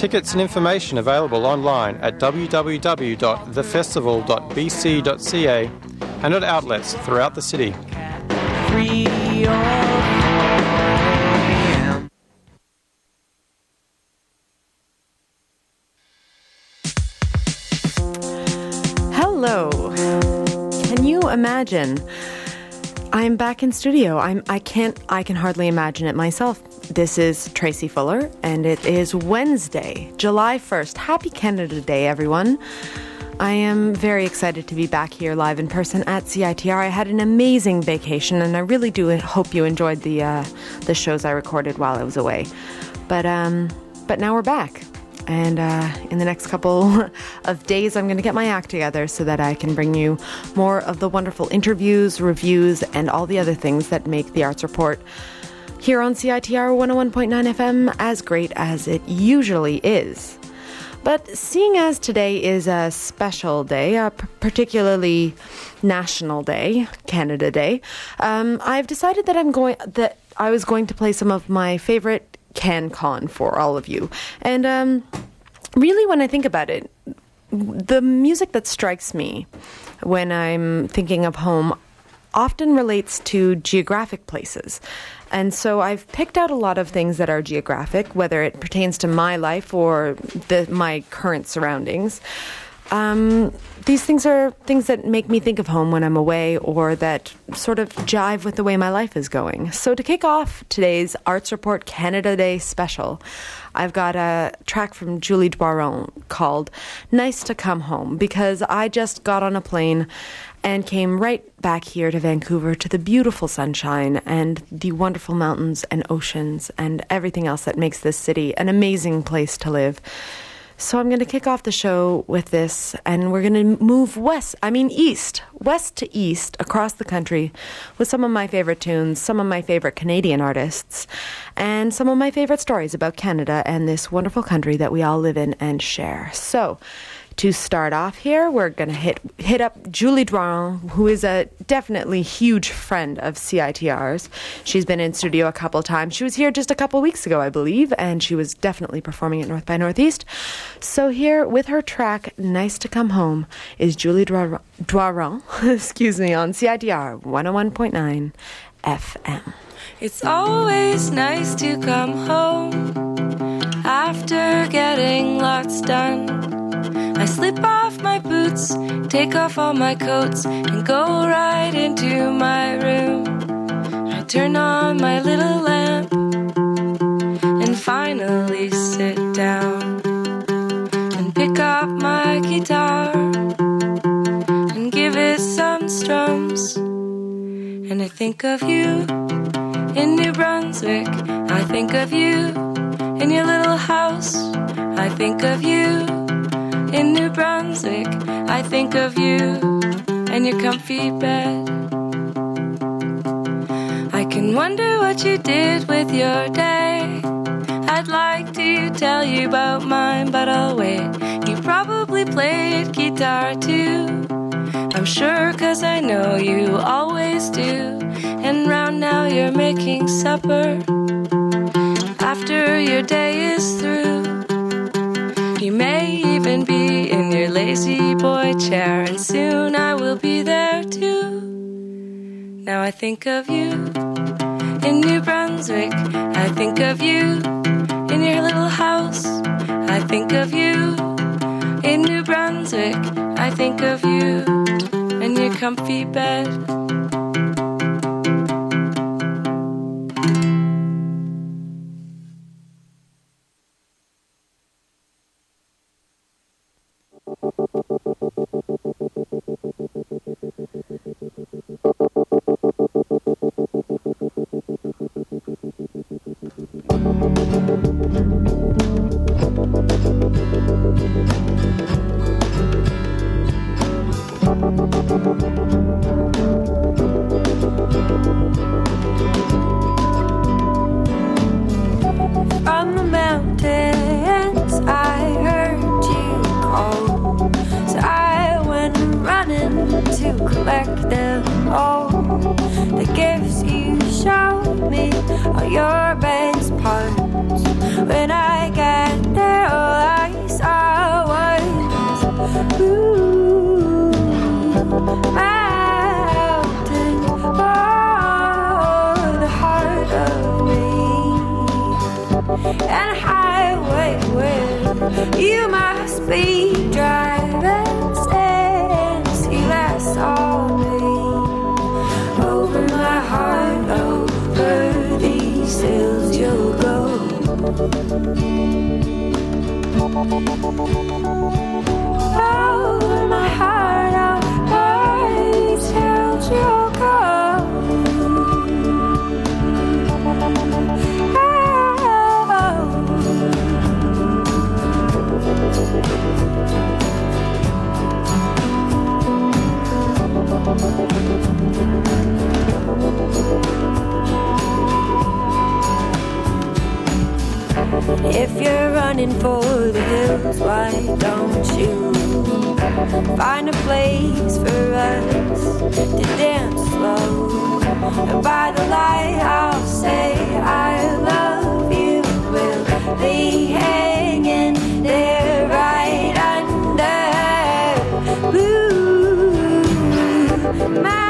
Tickets and information available online at www.thefestival.bc.ca and at outlets throughout the city. Hello. Can you imagine? I'm back in studio. I'm I can't I can hardly imagine it myself. This is Tracy Fuller and it is Wednesday, July 1st. Happy Canada Day everyone. I am very excited to be back here live in person at CITR. I had an amazing vacation, and I really do hope you enjoyed the uh, the shows I recorded while I was away. But um, but now we're back, and uh, in the next couple of days, I'm going to get my act together so that I can bring you more of the wonderful interviews, reviews, and all the other things that make the Arts Report here on CITR 101.9 FM as great as it usually is. But seeing as today is a special day, a particularly national day, Canada Day, um, I've decided that I'm going that I was going to play some of my favorite CanCon for all of you. And um, really, when I think about it, the music that strikes me when I'm thinking of home often relates to geographic places. And so I've picked out a lot of things that are geographic, whether it pertains to my life or the, my current surroundings. Um, these things are things that make me think of home when I'm away or that sort of jive with the way my life is going. So, to kick off today's Arts Report Canada Day special, I've got a track from Julie Doiron called Nice to Come Home because I just got on a plane and came right back here to Vancouver to the beautiful sunshine and the wonderful mountains and oceans and everything else that makes this city an amazing place to live. So I'm going to kick off the show with this, and we're going to move west, I mean east, west to east across the country with some of my favorite tunes, some of my favorite Canadian artists, and some of my favorite stories about Canada and this wonderful country that we all live in and share. So, to start off here, we're going to hit hit up Julie Doiron, who is a definitely huge friend of CITR's. She's been in studio a couple times. She was here just a couple weeks ago, I believe, and she was definitely performing at North by Northeast. So here with her track "Nice to Come Home" is Julie Doiron, excuse me, on CITR 101.9 FM. It's always nice to come home after getting lots done. I slip off my boots, take off all my coats, and go right into my room. I turn on my little lamp and finally sit down and pick up my guitar and give it some strums. I think of you in New Brunswick. I think of you in your little house. I think of you in New Brunswick, I think of you and your comfy bed. I can wonder what you did with your day. I'd like to tell you about mine, but I'll wait. You probably played guitar too. I'm sure, cause I know you always And round now you're making supper after your day is through. You may even be in your lazy boy chair, and soon I will be there too. Now I think of you in New Brunswick. I think of you in your little house. I think of you in New Brunswick. I think of you in your comfy bed. collect them all. The gifts you showed me are your best parts. When I get there, all I saw was ooh, mountain for the heart of me, and highway where you must be driving. If you're running for the hills, why don't you find a place for us to dance slow? And by the light, I'll say I love you. We'll be hanging there right under blue mountains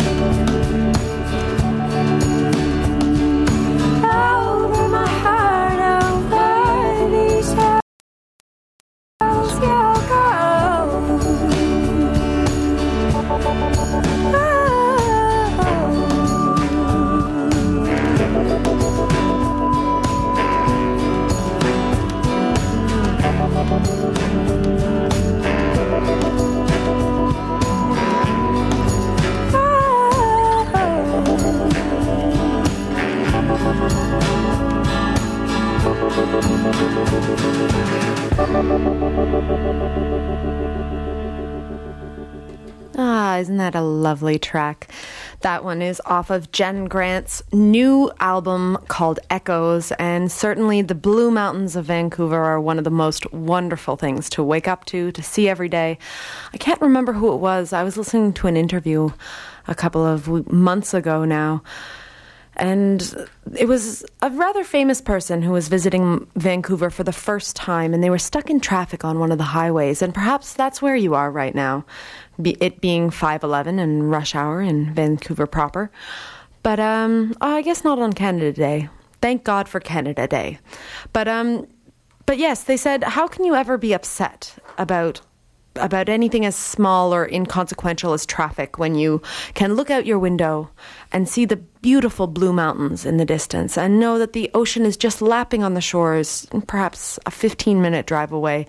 isn't that a lovely track? That one is off of Jenn Grant's new album called Echoes, and certainly the Blue Mountains of Vancouver are one of the most wonderful things to wake up to, to see every day. I can't remember who it was. I was listening to an interview a couple of months ago now. And it was a rather famous person who was visiting Vancouver for the first time, and they were stuck in traffic on one of the highways. And perhaps that's where you are right now, it being 511 and rush hour in Vancouver proper. But um, I guess not on Canada Day. Thank God for Canada Day. But um, but yes, they said, how can you ever be upset about about anything as small or inconsequential as traffic when you can look out your window and see the beautiful blue mountains in the distance and know that the ocean is just lapping on the shores, perhaps a 15 minute drive away.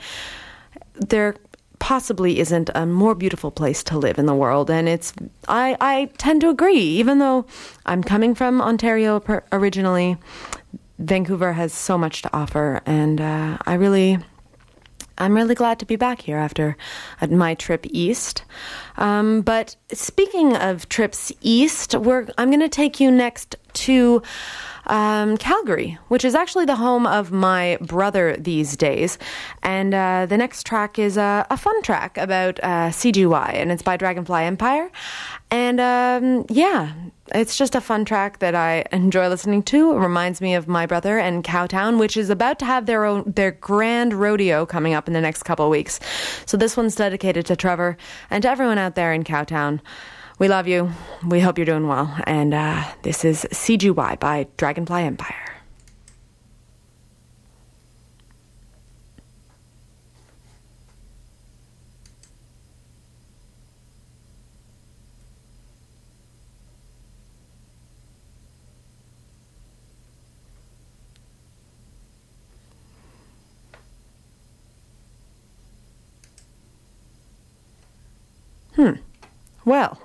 There possibly isn't a more beautiful place to live in the world. And it's I I tend to agree. Even though I'm coming from Ontario per, originally Vancouver has so much to offer. And uh, I really I'm really glad to be back here after uh, my trip east. Um, but speaking of trips east, we're, I'm going to take you next to um, Calgary, which is actually the home of my brother these days. And uh, the next track is a, a fun track about uh, CGY, and it's by Dragonfly Empire. And um, yeah, it's just a fun track that I enjoy listening to. It reminds me of my brother and Cowtown, which is about to have their own their grand rodeo coming up in the next couple weeks. So this one's dedicated to Trevor and to everyone out there in Cowtown. We love you. We hope you're doing well. And uh, this is CGY by Dragonfly Empire. Well,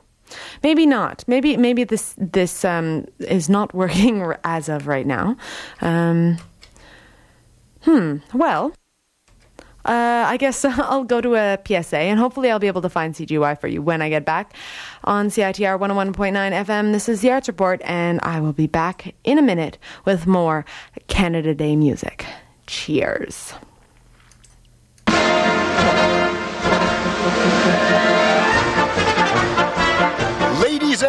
maybe not. Maybe maybe this this um, is not working as of right now. Um, hmm. Well. Uh, I guess I'll go to a PSA and hopefully I'll be able to find CGY for you when I get back on CITR 101.9 FM. This is the Arts Report, and I will be back in a minute with more Canada Day music. Cheers.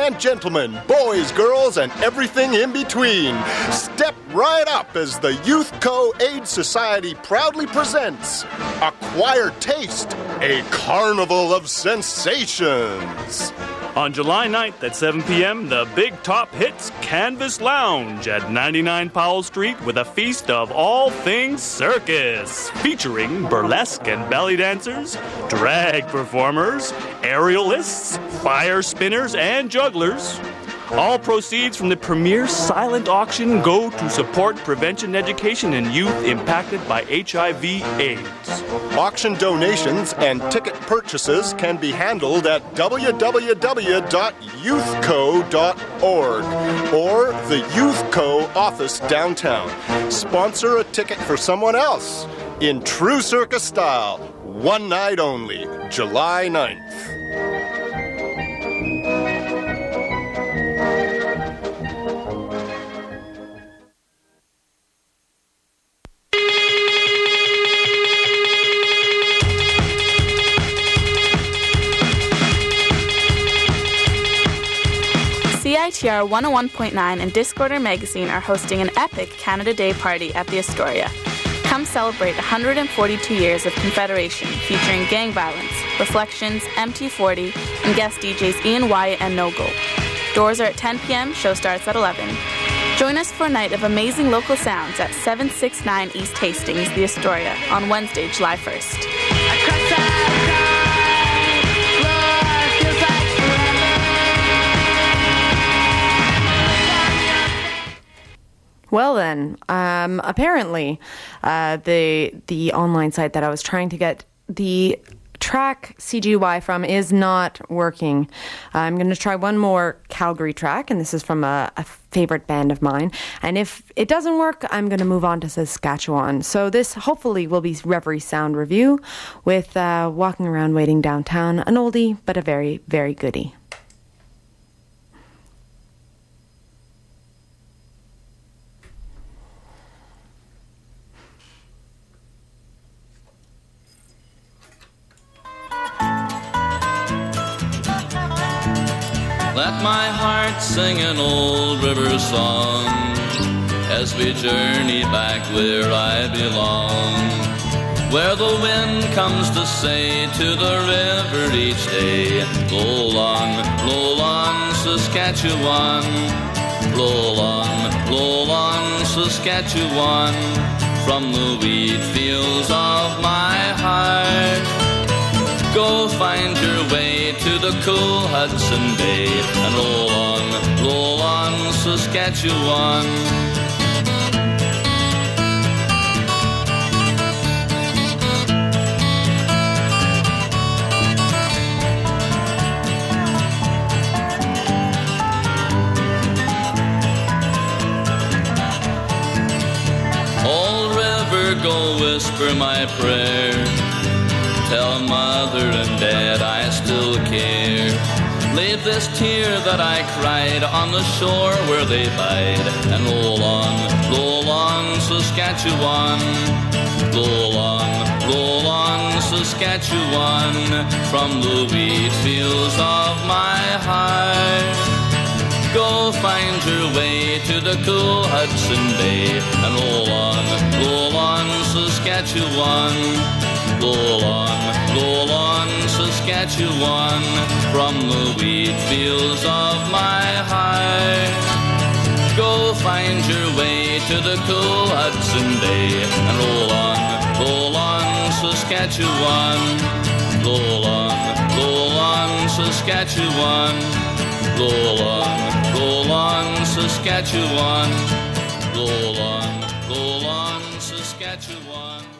And gentlemen, boys, girls, and everything in between, step right up as the Youth Co AIDS Society proudly presents Acquire Taste, a carnival of sensations. On July 9th at 7 p.m., the Big Top hits Canvas Lounge at 99 Powell Street with a feast of all things circus, featuring burlesque and belly dancers, drag performers, aerialists, fire spinners, and jugglers. All proceeds from the premier silent auction go to support prevention education in youth impacted by HIV/AIDS. Auction donations and ticket purchases can be handled at www.youthco.org or the Youth Co office downtown. Sponsor a ticket for someone else in true circus style. One night only, July 9th. CITR 101.9 and Discorder Magazine are hosting an epic Canada Day party at the Astoria. Come celebrate 142 years of Confederation featuring gang violence, reflections, MT40, and guest DJs Ian Wyatt and No Go. Doors are at 10 p.m., show starts at 11. Join us for a night of amazing local sounds at 769 East Hastings, the Astoria, on Wednesday, July 1st. Well then, um, apparently, uh, the the online site that I was trying to get the track CGY from is not working. I'm going to try one more Calgary track, and this is from a, a favorite band of mine. And if it doesn't work, I'm going to move on to Saskatchewan. So this hopefully will be Reverie Sound Revue with uh, Walking Around Waiting Downtown, an oldie but a very very goodie. Let my heart sing an old river song as we journey back where I belong. Where the wind comes to say to the river each day, Roll on, roll on, Saskatchewan. Roll on, roll on, Saskatchewan. From the wheat fields of my heart. Go find your way to the cool Hudson Bay and roll on, roll on, Saskatchewan. Old river, go whisper my prayer. Tell mother and dad I still care. Leave this tear that I cried on the shore where they bide. And roll on, roll on, Saskatchewan. Roll on, roll on, Saskatchewan. From the wheat fields of my heart. Go find your way to the cool Hudson Bay and roll on, roll on, Saskatchewan. Roll on, roll on, Saskatchewan, from the wheat fields of my heart. Go find your way to the cool Hudson Bay and roll on, roll on, Saskatchewan. Roll on, roll on, Saskatchewan. Roll on, roll on, Saskatchewan. Roll on, roll on, Saskatchewan.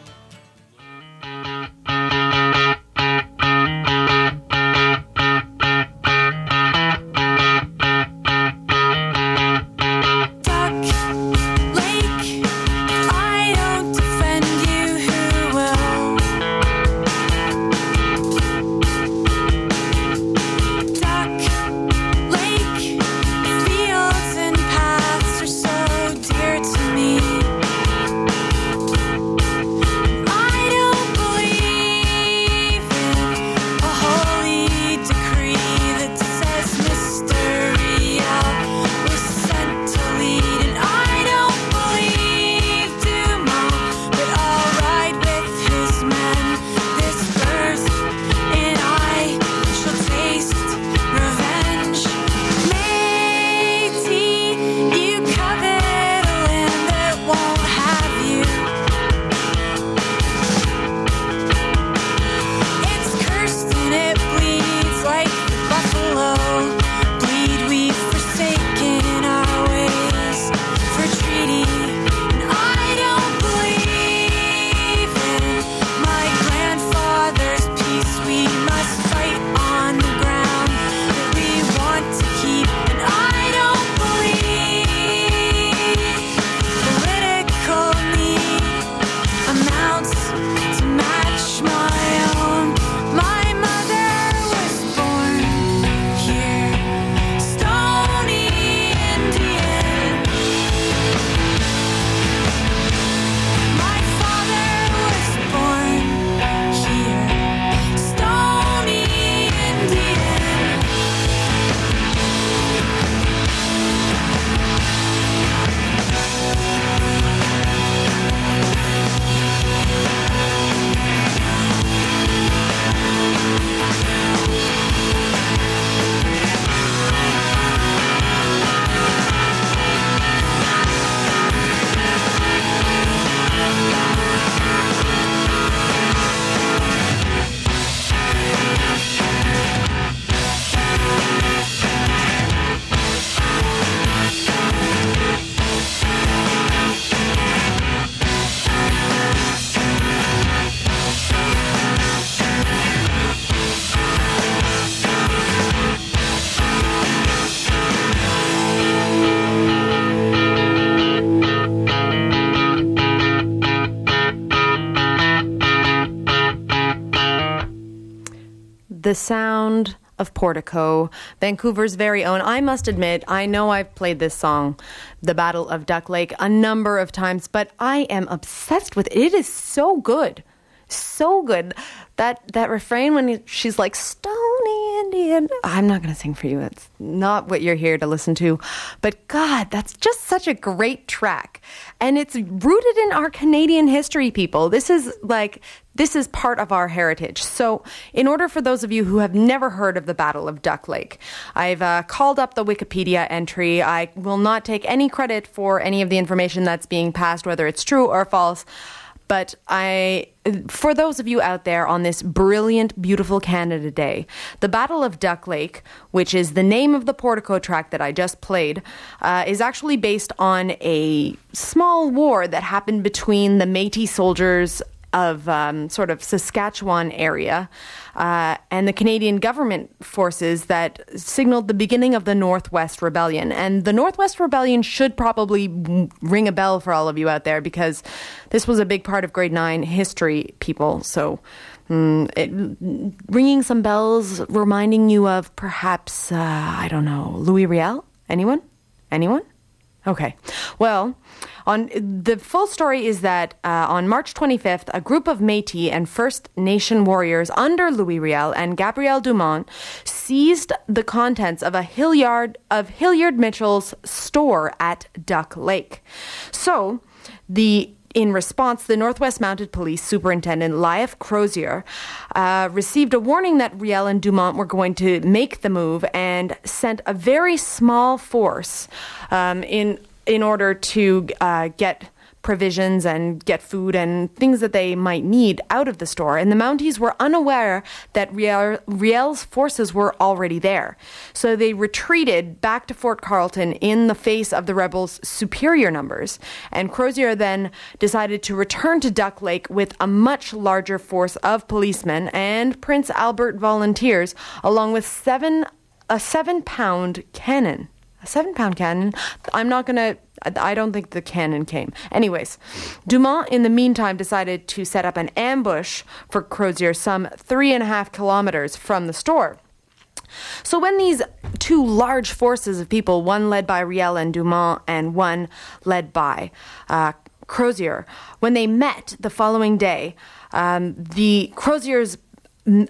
The sound of Portico, Vancouver's very own. I must admit, I know I've played this song, The Battle of Duck Lake, a number of times, but I am obsessed with it. It is so good. So good. That that refrain when she's like Stony Indian. I'm not going to sing for you. It's not what you're here to listen to. But God, that's just such a great track. And it's rooted in our Canadian history, people. This is like this is part of our heritage. So, in order for those of you who have never heard of the Battle of Duck Lake, I've uh, called up the Wikipedia entry. I will not take any credit for any of the information that's being passed, whether it's true or false. But I, for those of you out there on this brilliant, beautiful Canada Day, the Battle of Duck Lake, which is the name of the Portico track that I just played, uh, is actually based on a small war that happened between the Metis soldiers of um, sort of Saskatchewan area uh, and the Canadian government forces that signaled the beginning of the Northwest Rebellion. And the Northwest Rebellion should probably ring a bell for all of you out there because this was a big part of grade nine history, people. So. Mm, it, ringing some bells, reminding you of perhaps, uh, I don't know, Louis Riel? Anyone? Anyone? Okay. Well, on the full story is that uh, on March 25th, a group of Métis and First Nation warriors under Louis Riel and Gabriel Dumont seized the contents of a Hillyard of Hillyard Mitchell's store at Duck Lake. So, the in response, the Northwest Mounted Police Superintendent Leif Crozier uh, received a warning that Riel and Dumont were going to make the move and sent a very small force um, in in order to uh, get provisions and get food and things that they might need out of the store. And the Mounties were unaware that Riel, Riel's forces were already there. So they retreated back to Fort Carlton in the face of the rebels' superior numbers. And Crozier then decided to return to Duck Lake with a much larger force of policemen and Prince Albert volunteers, along with seven a seven pound cannon. A seven pound cannon. I'm not to. I don't think the cannon came. Anyways, Dumont, in the meantime, decided to set up an ambush for Crozier some three and a half kilometers from the store. So when these two large forces of people, one led by Riel and Dumont and one led by uh, Crozier, when they met the following day, um, the Crozier's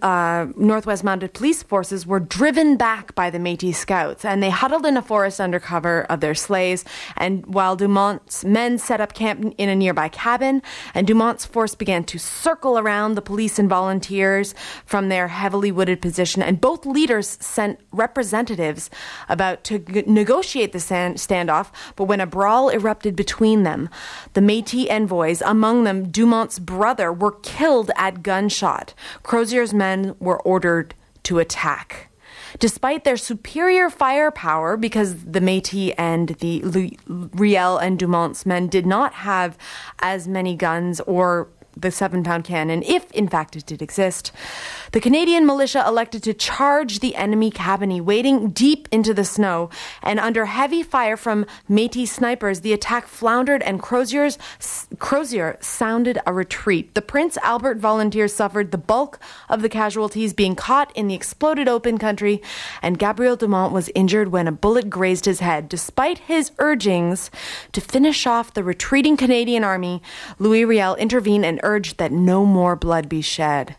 uh, Northwest Mounted Police forces were driven back by the Métis scouts, and they huddled in a forest under cover of their sleighs. And while Dumont's men set up camp in a nearby cabin, and Dumont's force began to circle around the police and volunteers from their heavily wooded position, and both leaders sent representatives about to g- negotiate the stand- standoff. But when a brawl erupted between them, the Métis envoys, among them Dumont's brother, were killed at gunshot. Crozier's men were ordered to attack. Despite their superior firepower, because the Métis and the Riel and Dumont's men did not have as many guns or the seven pound cannon, if in fact it did exist. The Canadian militia elected to charge the enemy cabanne, wading deep into the snow, and under heavy fire from Métis snipers, the attack floundered and Crozier's, Crozier sounded a retreat. The Prince Albert volunteers suffered the bulk of the casualties, being caught in the exploded open country, and Gabriel Dumont was injured when a bullet grazed his head. Despite his urgings to finish off the retreating Canadian army, Louis Riel intervened and urged that no more blood be shed.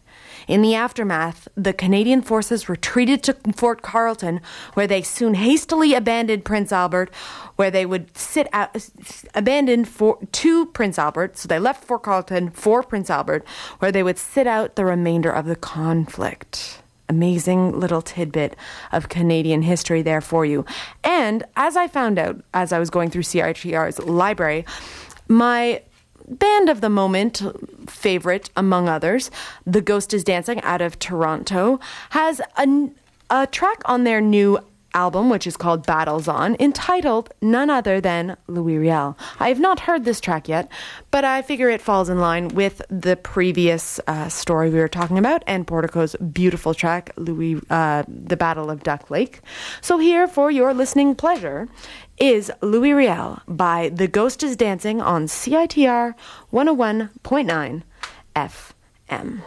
In the aftermath, the Canadian forces retreated to Fort Carlton, where they soon hastily abandoned Prince Albert, where they would sit out, abandoned for, to Prince Albert. So they left Fort Carlton for Prince Albert, where they would sit out the remainder of the conflict amazing little tidbit of Canadian history there for you. And as I found out as I was going through CITR's library, my band of the moment favorite, among others, The Ghost is Dancing out of Toronto, has a, a track on their new album, which is called Battles On, entitled none other than Louis Riel. I have not heard this track yet, but I figure it falls in line with the previous uh, story we were talking about and Portico's beautiful track, Louis, uh, The Battle of Duck Lake. So here, for your listening pleasure, is Louis Riel by The Ghost is Dancing on CITR 101.9 FM.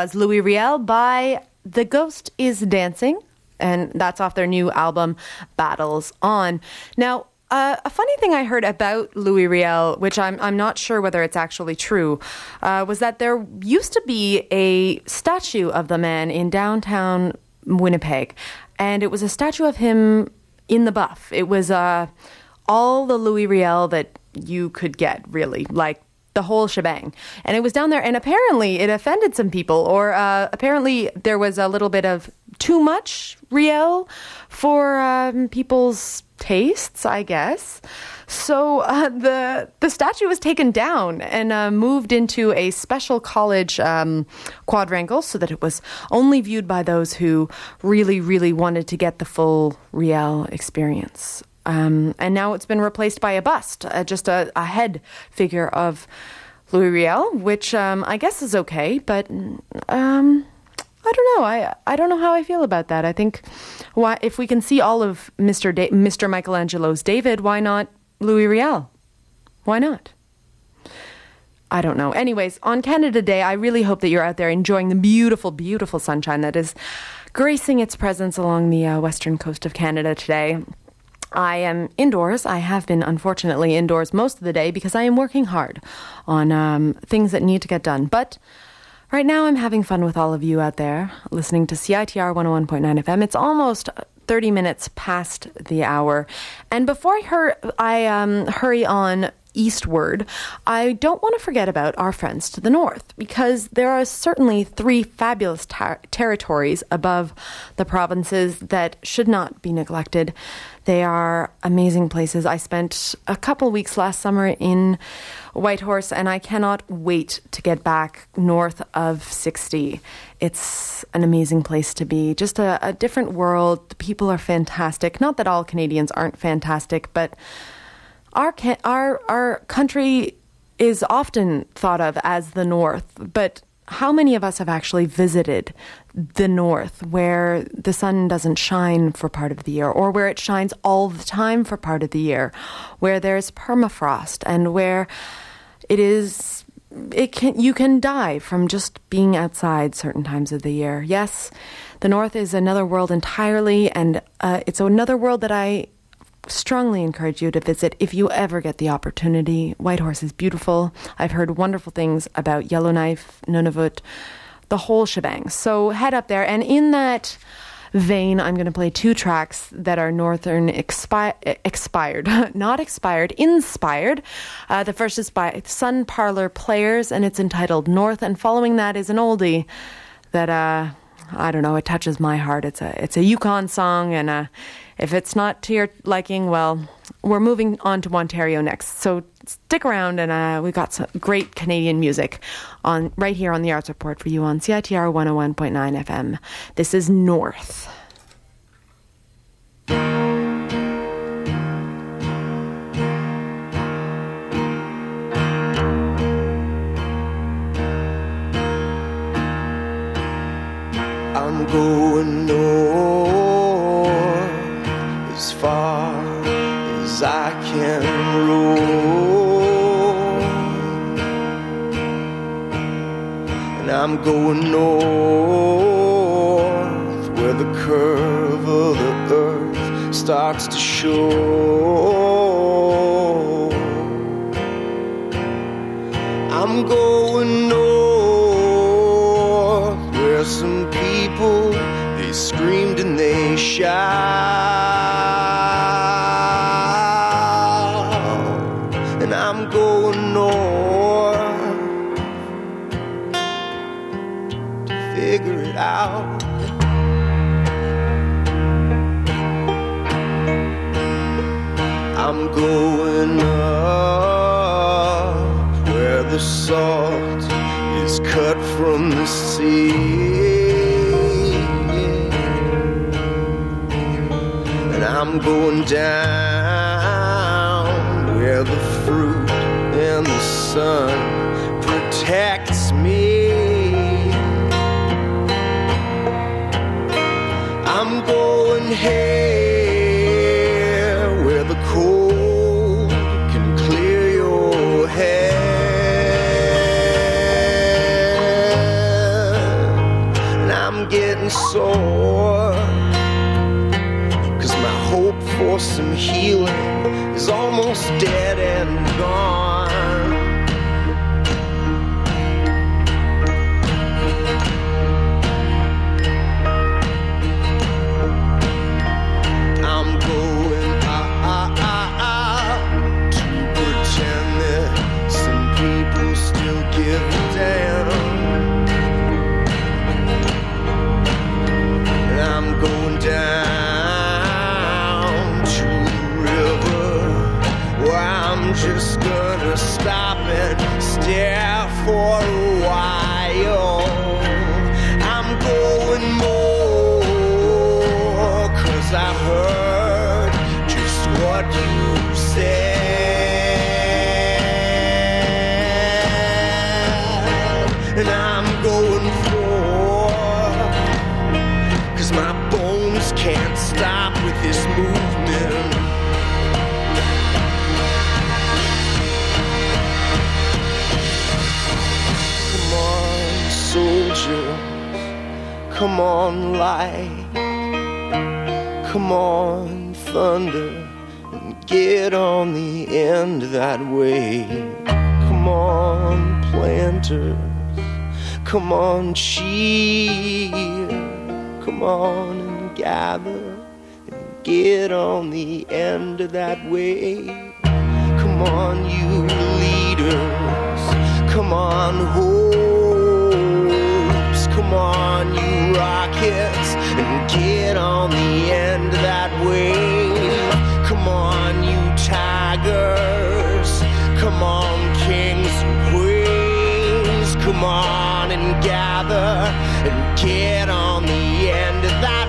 Was Louis Riel by The Ghost is Dancing, and that's off their new album, Battles On. Now, uh, a funny thing I heard about Louis Riel, which I'm I'm not sure whether it's actually true, uh, was that there used to be a statue of the man in downtown Winnipeg, and it was a statue of him in the buff. It was uh, all the Louis Riel that you could get, really, like the whole shebang. And it was down there, and apparently it offended some people, or uh, apparently there was a little bit of too much Riel for um, people's tastes, I guess. So uh, the the statue was taken down and uh, moved into a special college um, quadrangle, so that it was only viewed by those who really, really wanted to get the full Riel experience. Um, and now it's been replaced by a bust, uh, just a, a, head figure of Louis Riel, which um, I guess is okay, but um, I don't know. I I don't know how I feel about that. I think why if we can see all of Mr. Da- Mr. Michelangelo's David, why not Louis Riel? Why not? I don't know. Anyways, on Canada Day, I really hope that you're out there enjoying the beautiful, beautiful sunshine that is gracing its presence along the uh, western coast of Canada today. I am indoors. I have been, unfortunately, indoors most of the day because I am working hard on um, things that need to get done. But right now, I'm having fun with all of you out there listening to CITR 101.9 FM. It's almost 30 minutes past the hour. And before I, hur- I um, hurry on eastward, I don't want to forget about our friends to the north because there are certainly three fabulous territories above the provinces that should not be neglected. They are amazing places. I spent a couple weeks last summer in Whitehorse and I cannot wait to get back north of 60. It's an amazing place to be. Just a, a different world. The people are fantastic. Not that all Canadians aren't fantastic, but our our our country is often thought of as the North, but how many of us have actually visited the North where the sun doesn't shine for part of the year, or where it shines all the time for part of the year, where there's permafrost and where it is it can you can die from just being outside certain times of the year. Yes, the North is another world entirely, and uh, it's another world that I strongly encourage you to visit if you ever get the opportunity. Whitehorse is beautiful. I've heard wonderful things about Yellowknife, Nunavut, the whole shebang. So head up there. And in that vein, I'm going to play two tracks that are Northern expi- expired, not expired, inspired. Uh, the first is by Sun Parlour Players, and it's entitled North. And following that is an oldie that uh, I don't know. It touches my heart. It's a it's a Yukon song, and uh, if it's not to your liking, well, we're moving on to Ontario next. So stick around, and uh, we've got some great Canadian music on right here on the Arts Report for you on CITR 101.9 FM. This is North. Going north as far as I can roll, and I'm going north where the curve of the earth starts to show. I'm going north shout, and I'm going north to figure it out. I'm going up where the salt is cut from the sea. I'm going down where the fruit and the sun protects me. I'm going here where the cold can clear your head. And I'm getting sore. For some healing is almost dead and gone. Come on, light. Come on, thunder. And get on the end of that way. Come on, planters. Come on, cheer. Come on and gather and get on the end of that way. Come on, you leaders. Come on, hopes. Come on, you rockets, and get on the end of that way. Come on, you tigers. Come on, kings and queens. Come on and gather and get on the end of that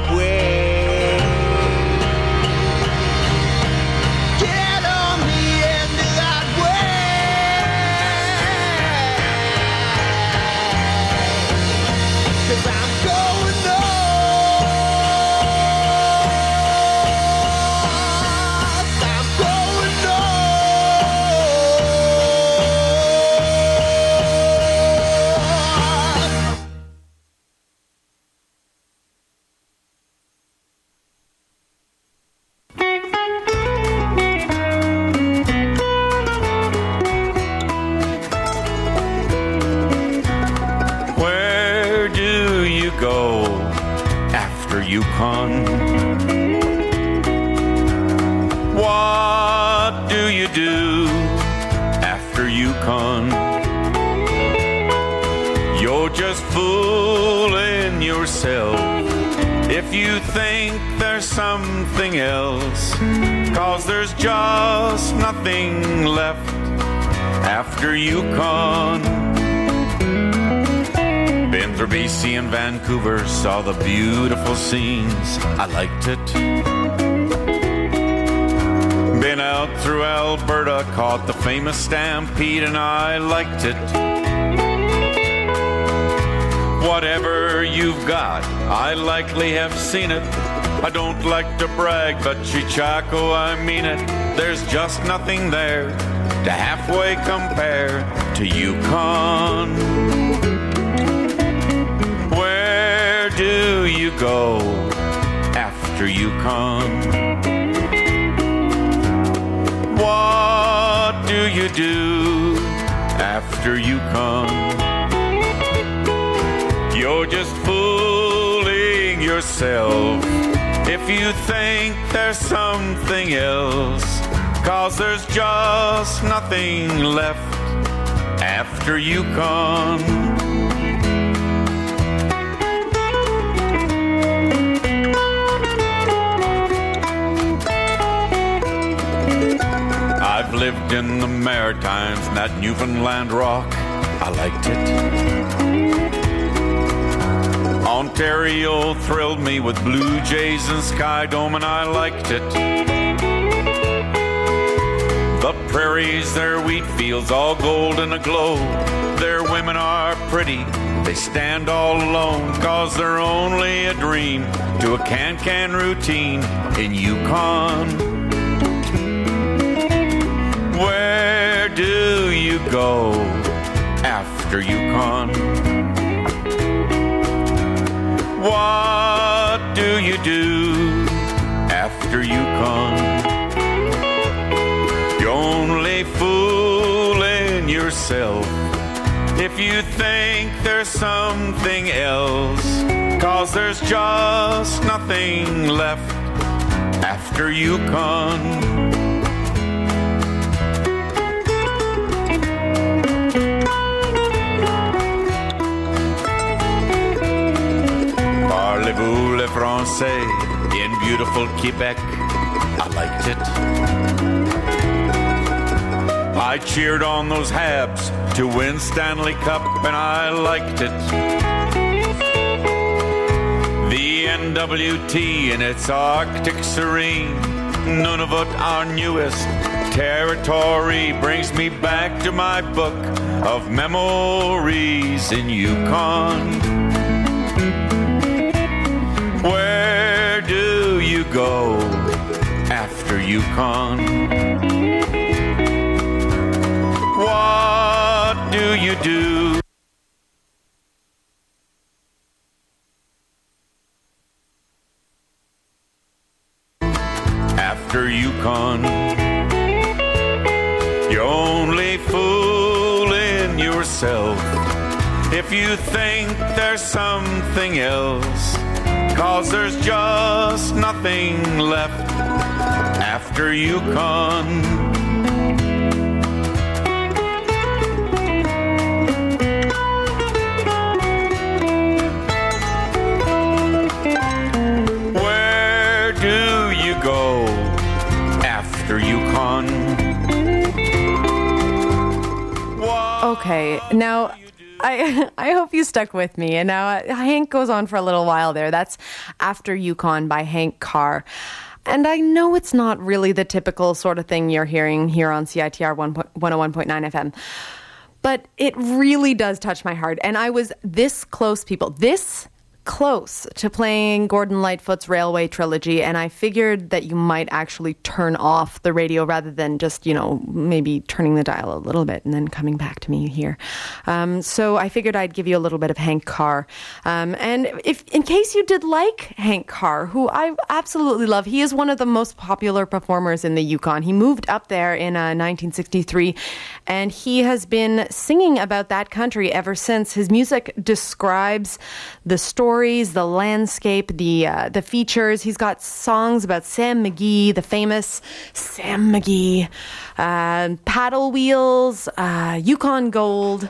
scenes. I liked it. Been out through Alberta, caught the famous stampede, and I liked it. Whatever you've got, I likely have seen it. I don't like to brag, but Chichaco, I mean it. There's just nothing there to halfway compare to Yukon. Do you go after you come? What do you do after you come? You're just fooling yourself if you think there's something else. Cause there's just nothing left after Yukon. I've lived in the Maritimes and that Newfoundland rock. I liked it. Ontario thrilled me with Blue Jays and Sky Dome, and I liked it. The prairies, their wheat fields, all golden aglow. Their women are pretty, they stand all alone, cause they're only a dream to a can can routine in Yukon. Where do you go after Yukon? What do you do after Yukon? You're only fooling yourself if you think there's something else. Cause there's just nothing left after Yukon. Parlez-vous français in beautiful Quebec? I liked it. I cheered on those Habs to win Stanley Cup and I liked it. The NWT in its Arctic serene, Nunavut our newest territory brings me back to my book of memories in Yukon. Where go after Yukon? What do you do? Yukon. Where do you go after Yukon? Okay, now I I hope you stuck with me. And now uh, Hank goes on for a little while there. That's After Yukon by Hank Karr. And I know it's not really the typical sort of thing you're hearing here on CITR 101.9 FM. But it really does touch my heart. And I was this close, people. This close to playing Gordon Lightfoot's Railway Trilogy, and I figured that you might actually turn off the radio rather than just, you know, maybe turning the dial a little bit and then coming back to me here. Um, so I figured I'd give you a little bit of Hank Karr. Um, and if, in case you did like Hank Karr, who I absolutely love, he is one of the most popular performers in the Yukon. He moved up there in uh, 1963, and he has been singing about that country ever since. His music describes the stories, the landscape, the uh, the features. He's got songs about Sam McGee, the famous Sam McGee, uh, paddle wheels, uh, Yukon Gold,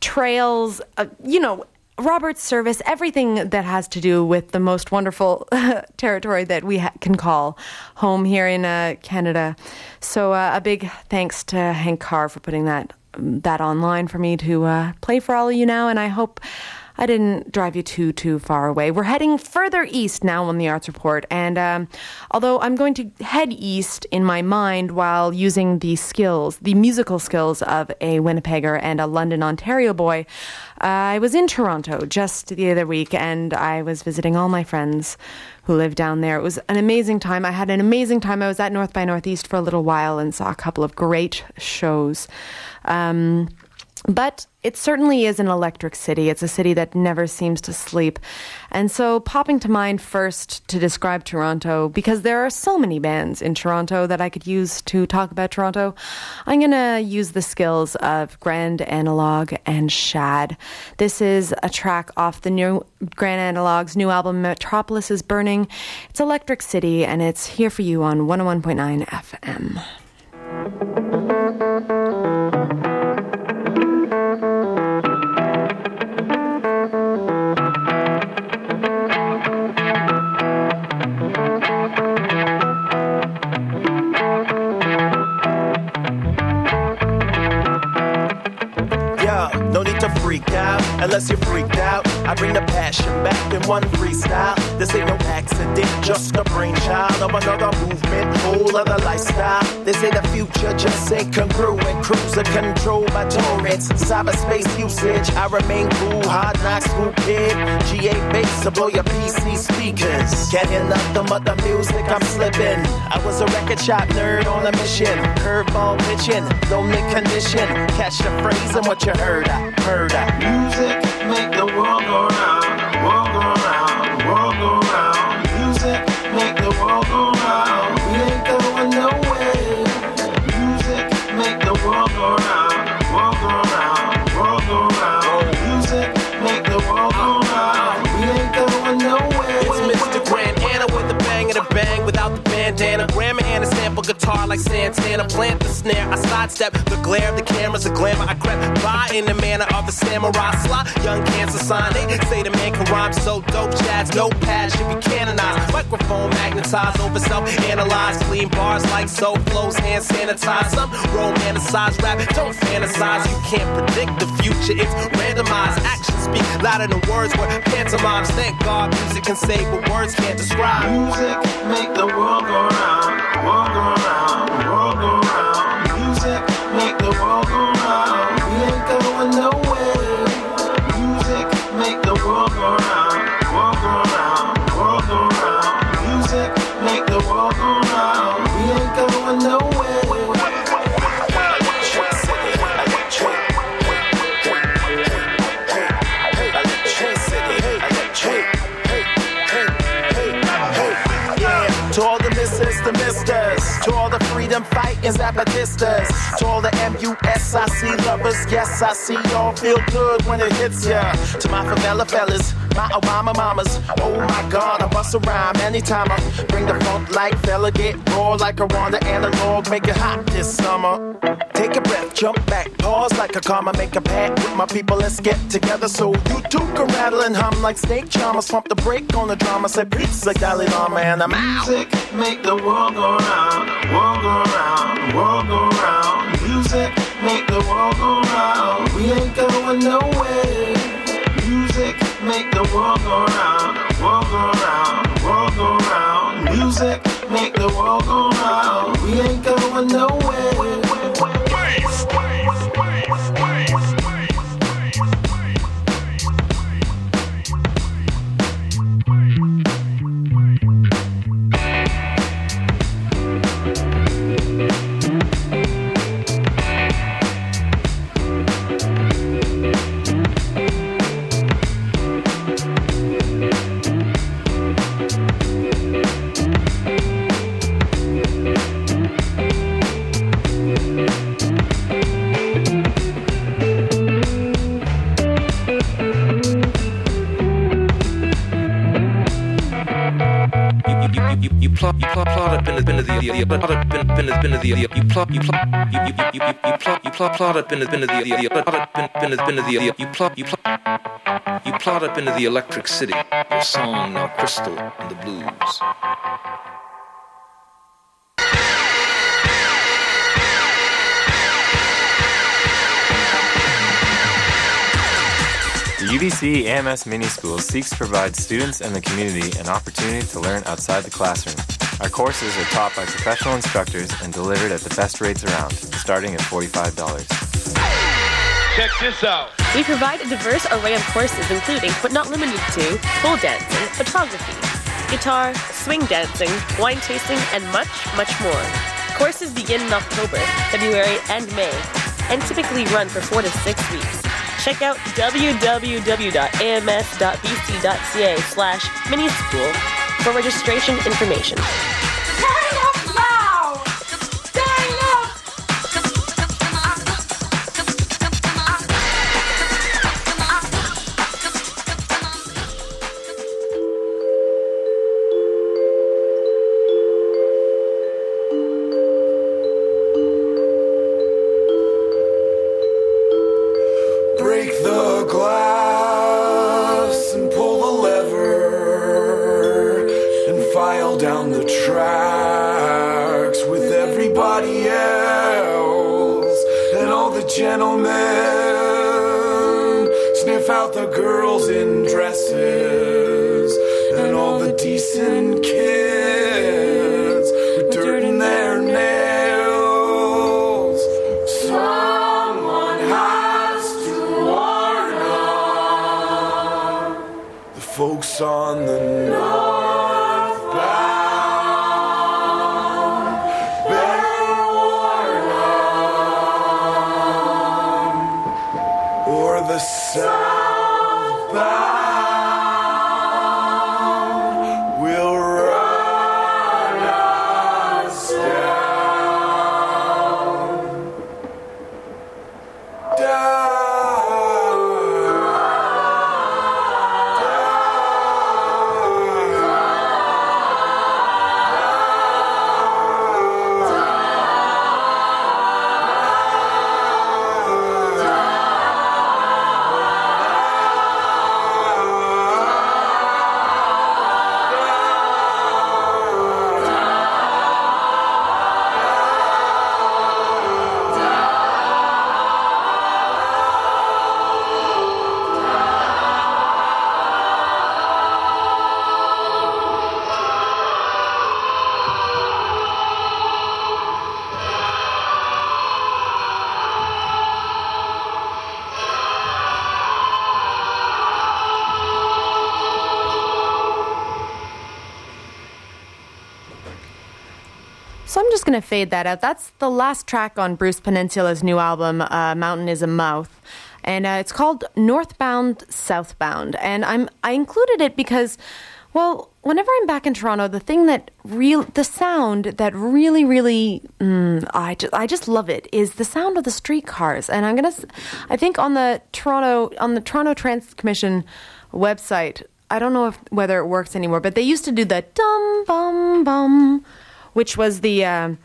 trails. Uh, you know. Robert's Service, everything that has to do with the most wonderful territory that we ha- can call home here in uh, Canada. So, uh, a big thanks to Hank Karr for putting that that online for me to uh, play for all of you now, and I hope I didn't drive you too too far away. We're heading further east now on the Arts Report, and um, although I'm going to head east in my mind while using the skills, the musical skills of a Winnipegger and a London, Ontario boy, uh, I was in Toronto just the other week, and I was visiting all my friends who live down there. It was an amazing time. I had an amazing time. I was at North by Northeast for a little while and saw a couple of great shows. Um, but it certainly is an electric city. It's a city that never seems to sleep. And so, popping to mind first to describe Toronto, because there are so many bands in Toronto that I could use to talk about Toronto, I'm going to use the skills of Grand Analog and Shad. This is a track off the new Grand Analog's new album, Metropolis is Burning. It's Electric City, and it's here for you on 101.9 FM. Controlled by torrents, cyberspace usage. I remain cool, hard knock school kid. GA bass to blow your PC speakers. Hear nothing but the music I'm slipping. I was a record shop nerd on a mission. Curveball pitching, mid condition. Catch the phrase and what you heard. I heard I. Music make the world go round, world go round. go round. Guitar like Santana. Plant the snare, I sidestep the glare of the cameras, the glamour. I crept by in the manner of a samurai slot. Young cancer sign, they say the man can rhyme so dope. Shad's notepad should be canonized. Microphone magnetized over self analyze. Clean bars like soap flows, hand sanitized. Some romanticize rap, don't fantasize. You can't predict the future, it's randomized. Actions speak louder than words were pantomimes. Thank God music can say what words can't describe. Music make the world go round. World go round. World go round. Music make the world go round. We ain't going nowhere. M-U-S-I-C lovers. Yes, I see y'all feel good when it hits ya. To my favela fellas, my Obama mamas. Oh my God, I bust a rhyme anytime I bring the funk like fella. Get raw like a Wanda analog. Make it hot this summer. Take a breath, jump back, pause like a comma. Make a pact with my people, let's get together so you too can rattle and hum like snake charmers. Pump the brake on the drama. Say pizza, Dalai Lama, and I'm out. Music make the world go round, world go round, world go round. Music make the world go round. We ain't going nowhere. Music make the world go round, world go round, world go round. Music make the world go round. We ain't going nowhere. you you you plot you plot plot up in the bin of the the plot up in bin of bin of the you plot you plot you you you you you plot you plot plot up in the bin of the the plot up in bin of bin of the you plot you plot you plot up into the electric city your song now crystal and the blues UBC AMS Mini School seeks to provide students and the community an opportunity to learn outside the classroom. Our courses are taught by professional instructors and delivered at the best rates around, starting at $45. Check this out. We provide a diverse array of courses, including, but not limited to, pole dancing, photography, guitar, swing dancing, wine tasting, and much, much more. Courses begin in October, February, and May, and typically run for four to six weeks. Check out www.ams.bc.ca slash minischool for registration information. To fade that out. That's the last track on Bruce Peninsula's new album, uh, Mountain is a Mouth. And uh, it's called Northbound, Southbound. And I'm I included it because, well, whenever I'm back in Toronto, the thing that real the sound that really, really, mm, I just I just love it is the sound of the streetcars. And I'm gonna, I think on the Toronto on the Toronto Trans Commission website, I don't know if whether it works anymore, but they used to do the dum bum bum, which was the. um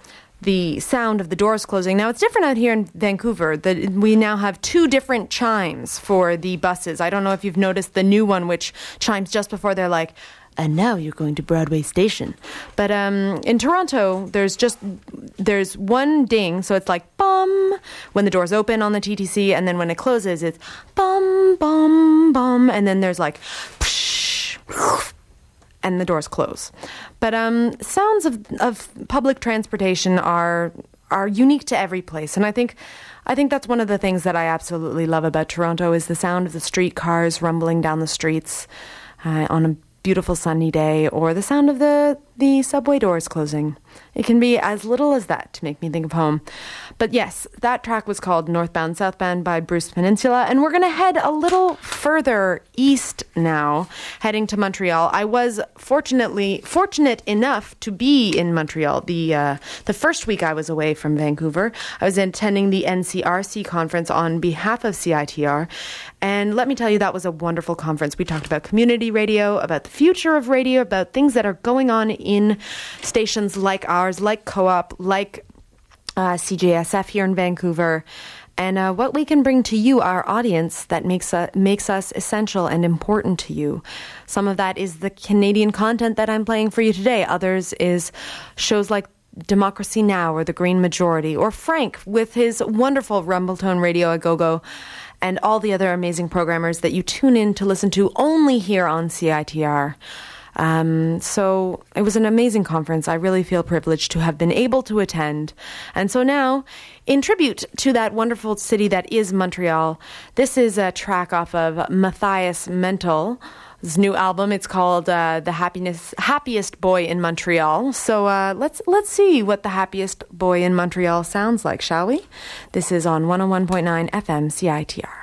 the sound of the doors closing. Now it's different out here in Vancouver. We now have two different chimes for the buses. I don't know if you've noticed the new one, which chimes just before they're like, and now you're going to Broadway Station. But um, in Toronto, there's just there's one ding, so it's like bum when the doors open on the TTC, and then when it closes, it's bum bum bum, and then there's like. And the doors close. But um, sounds of, of public transportation are are unique to every place, and I think I think that's one of the things that I absolutely love about Toronto is the sound of the streetcars rumbling down the streets uh, on a beautiful sunny day, or the sound of the the subway doors closing. It can be as little as that to make me think of home. But yes, that track was called Northbound Southbound by Bruce Peninsula, and we're going to head a little further east now, heading to Montreal. I was fortunately fortunate enough to be in Montreal the uh, the first week I was away from Vancouver. I was attending the NCRC conference on behalf of CITR, and let me tell you, that was a wonderful conference. We talked about community radio, about the future of radio, about things that are going on in stations like ours, like Co op, like uh, CJSF here in Vancouver, and uh, what we can bring to you, our audience, that makes, uh, makes us essential and important to you. Some of that is the Canadian content that I'm playing for you today, others is shows like Democracy Now! or The Green Majority, or Frank with his wonderful Rumbletone Radio a Go Go and all the other amazing programmers that you tune in to listen to only here on CITR. Um, so it was an amazing conference. I really feel privileged to have been able to attend. And so now, in tribute to that wonderful city that is Montreal, this is a track off of Matthias Mental. His new album. It's called uh, "The Happiness Happiest Boy in Montreal." So uh, let's let's see what the happiest boy in Montreal sounds like, shall we? This is on 101.9 FM CITR.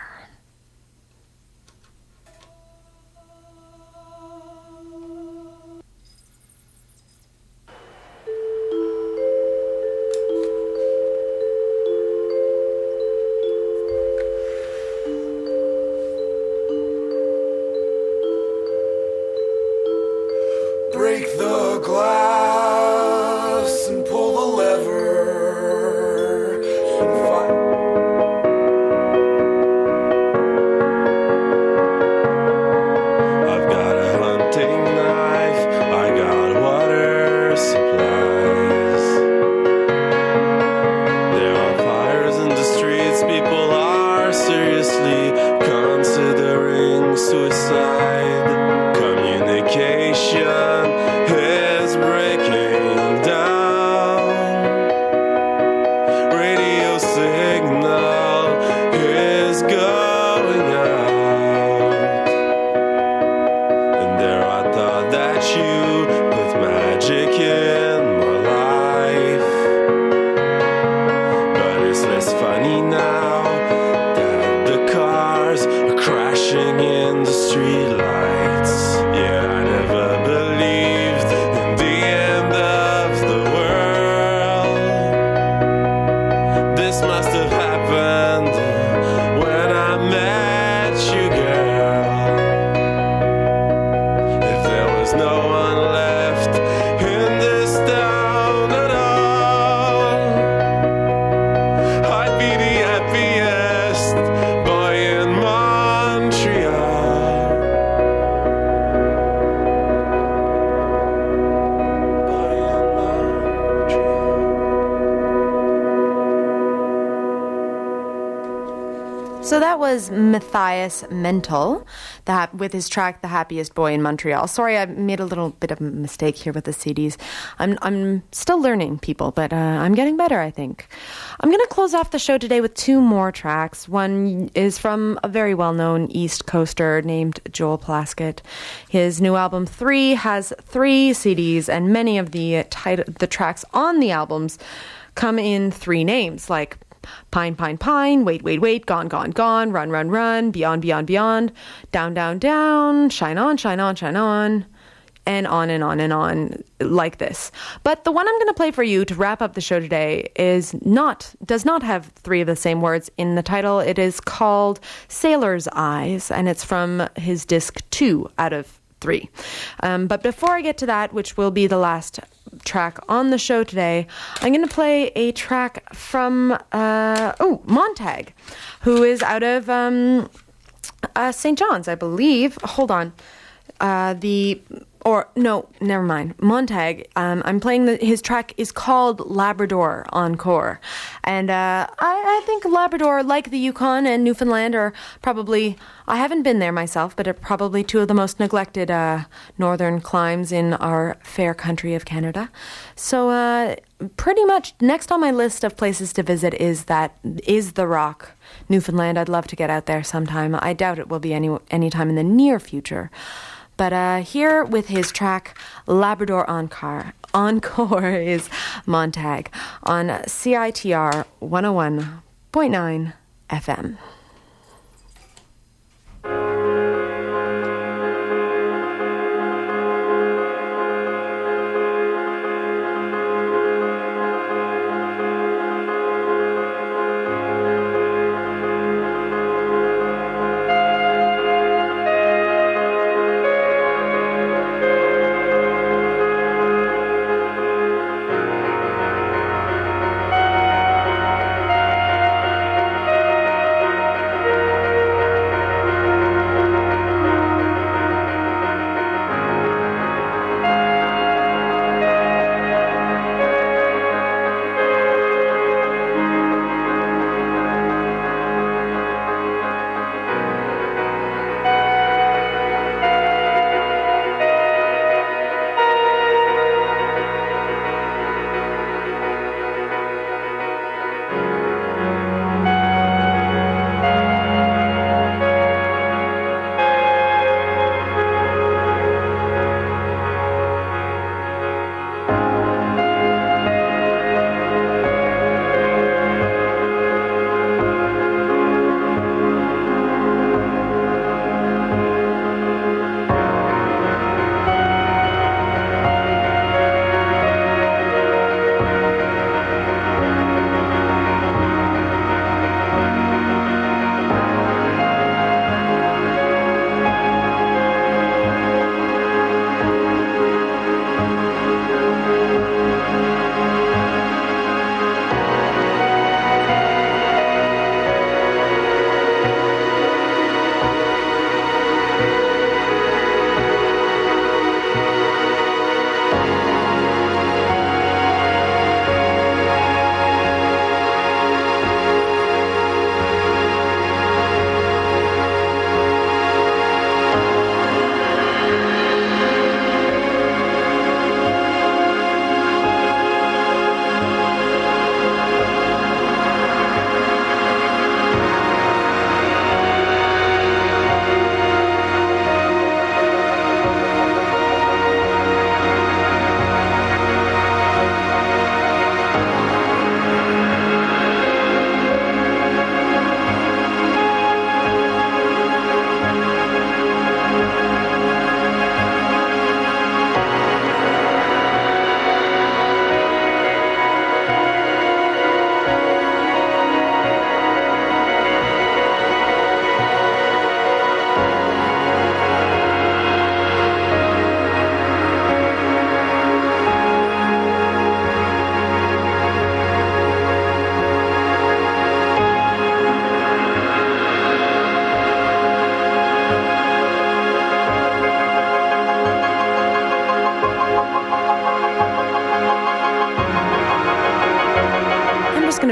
Matthias Mental the hap- with his track "The Happiest Boy in Montreal." Sorry, I made a little bit of a mistake here with the CDs. I'm I'm still learning, people, but uh, I'm getting better. I think. I'm going to close off the show today with two more tracks. One is from a very well-known East Coaster named Joel Plaskett. His new album Three has three CDs, and many of the tit- the tracks on the albums come in three names, like Pine, pine, pine, wait, wait, wait, gone, gone, gone, run, run, run, beyond, beyond, beyond, down, down, down, shine on, shine on, shine on, and on and on and on like this. But the one I'm going to play for you to wrap up the show today is not, does not have three of the same words in the title. It is called Sailor's Eyes, and it's from his disc two out of three. Um, but before I get to that, which will be the last track on the show today, I'm going to play a track from uh, oh Montag, who is out of um, uh, St. John's, I believe. Hold on, uh, the or no, never mind. Montag. Um, I'm playing the, his track is called Labrador Encore, and uh, I, I think Labrador, like the Yukon and Newfoundland, are probably. I haven't been there myself, but are probably two of the most neglected uh, northern climes in our fair country of Canada. So, uh, pretty much next on my list of places to visit is that is the Rock, Newfoundland. I'd love to get out there sometime. I doubt it will be any anytime in the near future. But uh, here with his track Labrador Encore, Encore is Montag on CITR 101.9 FM.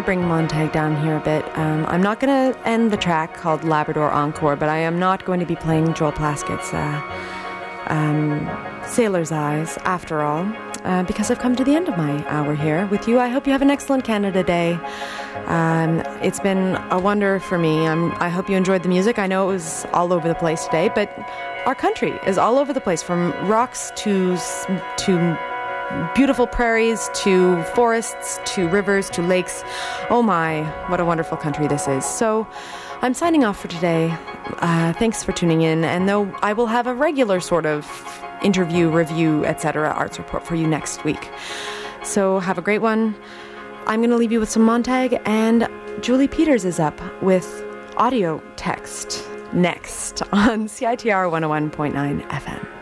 Bring Montag down here a bit. Um, I'm not going to end the track called Labrador Encore, but I am not going to be playing Joel Plaskett's uh, um, Sailor's Eyes after all, uh, because I've come to the end of my hour here with you. I hope you have an excellent Canada Day. Um, it's been a wonder for me. I'm, I hope you enjoyed the music. I know it was all over the place today, but our country is all over the place from rocks to to beautiful prairies to forests to rivers to lakes. Oh my, what a wonderful country this is. So I'm signing off for today. Uh, thanks for tuning in. And though I will have a regular sort of interview, review, etc., arts report for you next week. So have a great one. I'm going to leave you with some Montag, and Julie Peters is up with audio text next on CITR 101.9 FM.